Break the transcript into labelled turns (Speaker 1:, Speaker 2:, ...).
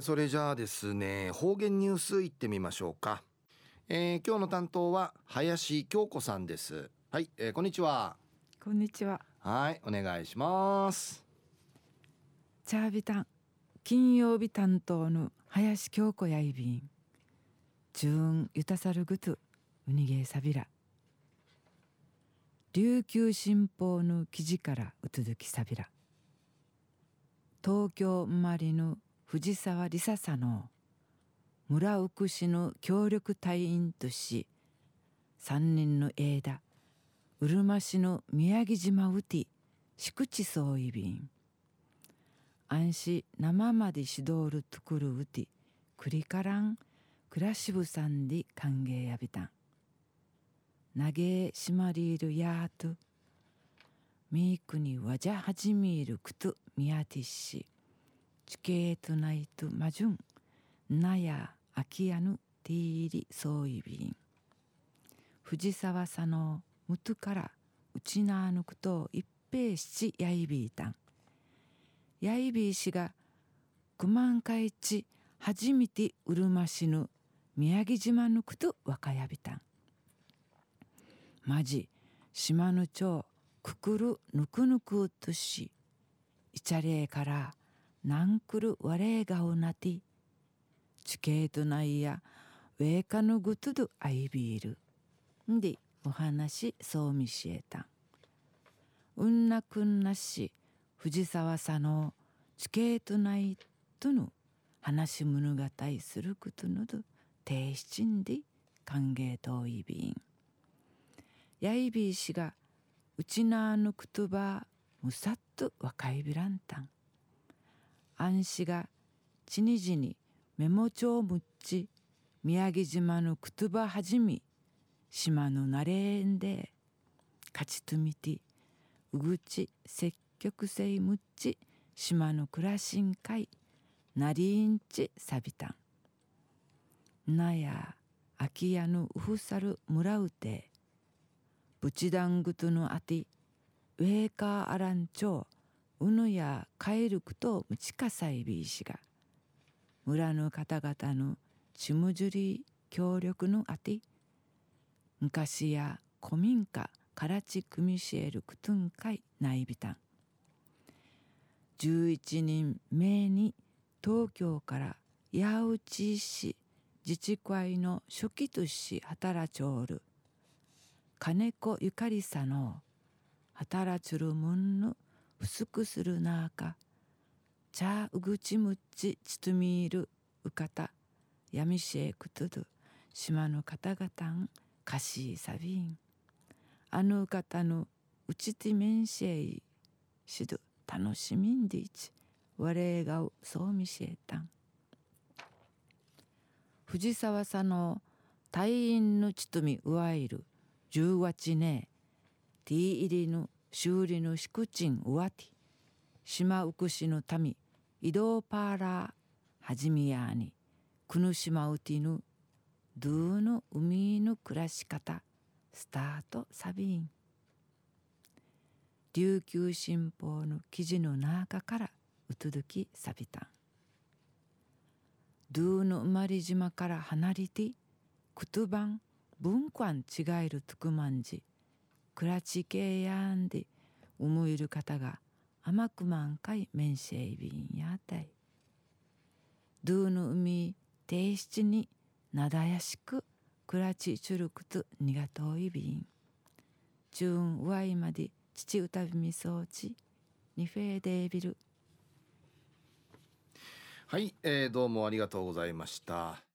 Speaker 1: それじゃあですね方言ニュースいってみましょうか、えー、今日の担当は林京子さんです。はい、えー、こんにちは。
Speaker 2: こんにちは。
Speaker 1: はいお願いします。
Speaker 2: チャービタン金曜日担当の林京子やいびん。中運ゆたさるぐとうにげさびら琉球新報の記事からうつづきさびら東京生まれの藤沢梨沙さの村奥市の協力隊員とし三人の枝うるま市の宮城島うて敷地総意便。安市生までしどるとくるうてくりからんくらしぶさんで歓迎やびたん。投げしまりいるやーとみーくにわじゃはじみいるくとみやてし地形とないとまじゅんなやあきやぬていりそういびん藤沢さのむとからうちなあぬくと一平七やいびいたんやいびいしが九万回ち初めてうるましぬ宮城島ぬくと若やびたんまじ島ぬ町くくるぬくぬくとしいちゃれからなんくるわれがおなて地形とないやウェーカのぐとどあいびいるんでお話そうみしえたうんなくんなし藤沢さの地形とないとの話物語することのど低七で歓迎といびんやいびいしがうちなあのくとばむさっと若いびらんたん安氏がちにじにメモ帳むっち宮城島のくとばはじみ島のなれえんで勝ちとみてうぐち積極性むっち島の暮らしんかいなりんちさびたん。なや空き家のうふさる村うてぶちだんぐとのあてウェーカーアランチョウうぬや帰るくとむちかさいびいしが村の方々のちむじゅり協力のあて昔や古民家からちくみしえるくとんかいないびたん11人名に東京から八内市自治会の初期とし働ちょうる金子ゆかりさの働ちゅるもんの薄くするなあか。ちゃうぐちむっちちとみいるうかた。やみしえくとど島の方々んかしいさびん。あのうかたのうちてめんしえいしど楽しみんでいち。われがうそうみしえたん。藤沢さんの隊員のちとみうわいる十八ねティー入りの修理のしくちんうわて島うくしの民移動パーラーはじみやにくぬしまうてぬドゥの海の暮らし方スタートサビン。琉球新報の記事の中からうとどきさびたん。ドゥの生まれ島から離れてくとばん文官違えるとくまんじクラチケやんで思える方が甘くまんかいめんせいびんやたい。ドゥの海提出になだやしくクラチチュルクとにがといびん。チューンワイまで父歌びみそうちにフェーデービル。
Speaker 1: はい、えー、どうもありがとうございました。